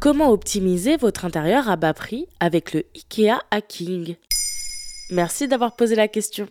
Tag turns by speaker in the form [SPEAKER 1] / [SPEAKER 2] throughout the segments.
[SPEAKER 1] Comment optimiser votre intérieur à bas prix avec le IKEA Hacking? Merci d'avoir posé la question.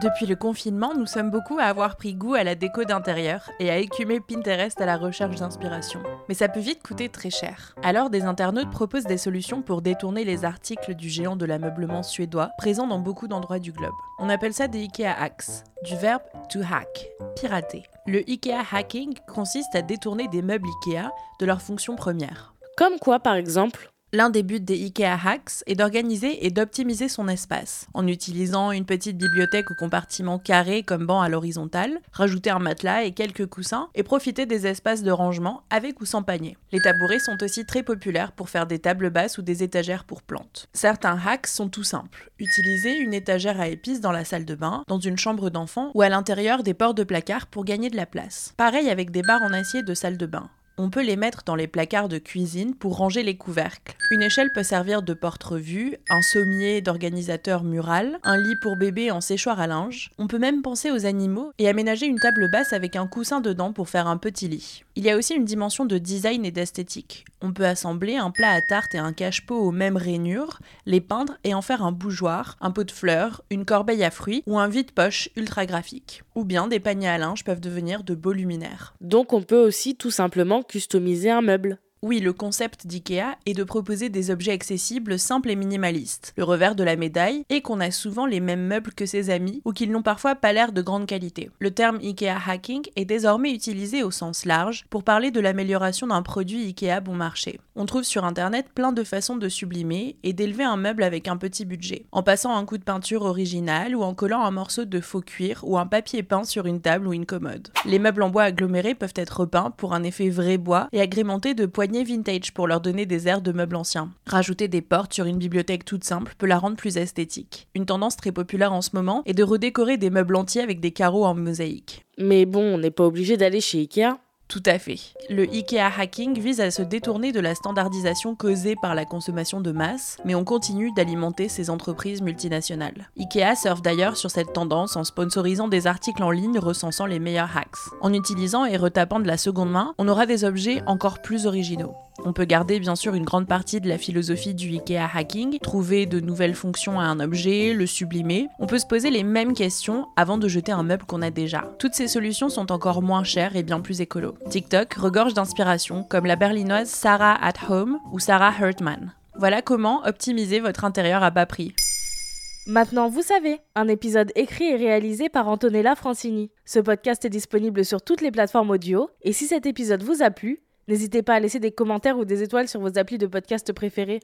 [SPEAKER 2] Depuis le confinement, nous sommes beaucoup à avoir pris goût à la déco d'intérieur et à écumer Pinterest à la recherche d'inspiration. Mais ça peut vite coûter très cher. Alors des internautes proposent des solutions pour détourner les articles du géant de l'ameublement suédois, présent dans beaucoup d'endroits du globe. On appelle ça des IKEA hacks, du verbe to hack, pirater. Le IKEA hacking consiste à détourner des meubles IKEA de leur fonction première.
[SPEAKER 1] Comme quoi, par exemple
[SPEAKER 2] L'un des buts des IKEA Hacks est d'organiser et d'optimiser son espace, en utilisant une petite bibliothèque au compartiment carré comme banc à l'horizontale, rajouter un matelas et quelques coussins, et profiter des espaces de rangement avec ou sans panier. Les tabourets sont aussi très populaires pour faire des tables basses ou des étagères pour plantes. Certains hacks sont tout simples. Utiliser une étagère à épices dans la salle de bain, dans une chambre d'enfant ou à l'intérieur des ports de placard pour gagner de la place. Pareil avec des barres en acier de salle de bain on peut les mettre dans les placards de cuisine pour ranger les couvercles. Une échelle peut servir de porte-revue, un sommier d'organisateur mural, un lit pour bébé en séchoir à linge. On peut même penser aux animaux et aménager une table basse avec un coussin dedans pour faire un petit lit. Il y a aussi une dimension de design et d'esthétique. On peut assembler un plat à tarte et un cache-pot aux mêmes rainures, les peindre et en faire un bougeoir, un pot de fleurs, une corbeille à fruits ou un vide-poche ultra graphique. Ou bien des paniers à linge peuvent devenir de beaux luminaires.
[SPEAKER 1] Donc on peut aussi tout simplement customiser un meuble.
[SPEAKER 2] Oui, le concept d'IKEA est de proposer des objets accessibles, simples et minimalistes. Le revers de la médaille est qu'on a souvent les mêmes meubles que ses amis ou qu'ils n'ont parfois pas l'air de grande qualité. Le terme IKEA hacking est désormais utilisé au sens large pour parler de l'amélioration d'un produit IKEA bon marché. On trouve sur internet plein de façons de sublimer et d'élever un meuble avec un petit budget, en passant un coup de peinture original ou en collant un morceau de faux cuir ou un papier peint sur une table ou une commode. Les meubles en bois agglomérés peuvent être repeints pour un effet vrai bois et agrémentés de poignées vintage pour leur donner des airs de meubles anciens. Rajouter des portes sur une bibliothèque toute simple peut la rendre plus esthétique. Une tendance très populaire en ce moment est de redécorer des meubles entiers avec des carreaux en mosaïque.
[SPEAKER 1] Mais bon, on n'est pas obligé d'aller chez Ikea.
[SPEAKER 2] Tout à fait. Le IKEA hacking vise à se détourner de la standardisation causée par la consommation de masse, mais on continue d'alimenter ces entreprises multinationales. IKEA surfe d'ailleurs sur cette tendance en sponsorisant des articles en ligne recensant les meilleurs hacks. En utilisant et retapant de la seconde main, on aura des objets encore plus originaux. On peut garder bien sûr une grande partie de la philosophie du IKEA hacking, trouver de nouvelles fonctions à un objet, le sublimer. On peut se poser les mêmes questions avant de jeter un meuble qu'on a déjà. Toutes ces solutions sont encore moins chères et bien plus écolo. TikTok regorge d'inspiration comme la berlinoise Sarah at Home ou Sarah Hertman. Voilà comment optimiser votre intérieur à bas prix.
[SPEAKER 1] Maintenant, vous savez, un épisode écrit et réalisé par Antonella Francini. Ce podcast est disponible sur toutes les plateformes audio, et si cet épisode vous a plu, N'hésitez pas à laisser des commentaires ou des étoiles sur vos applis de podcast préférés.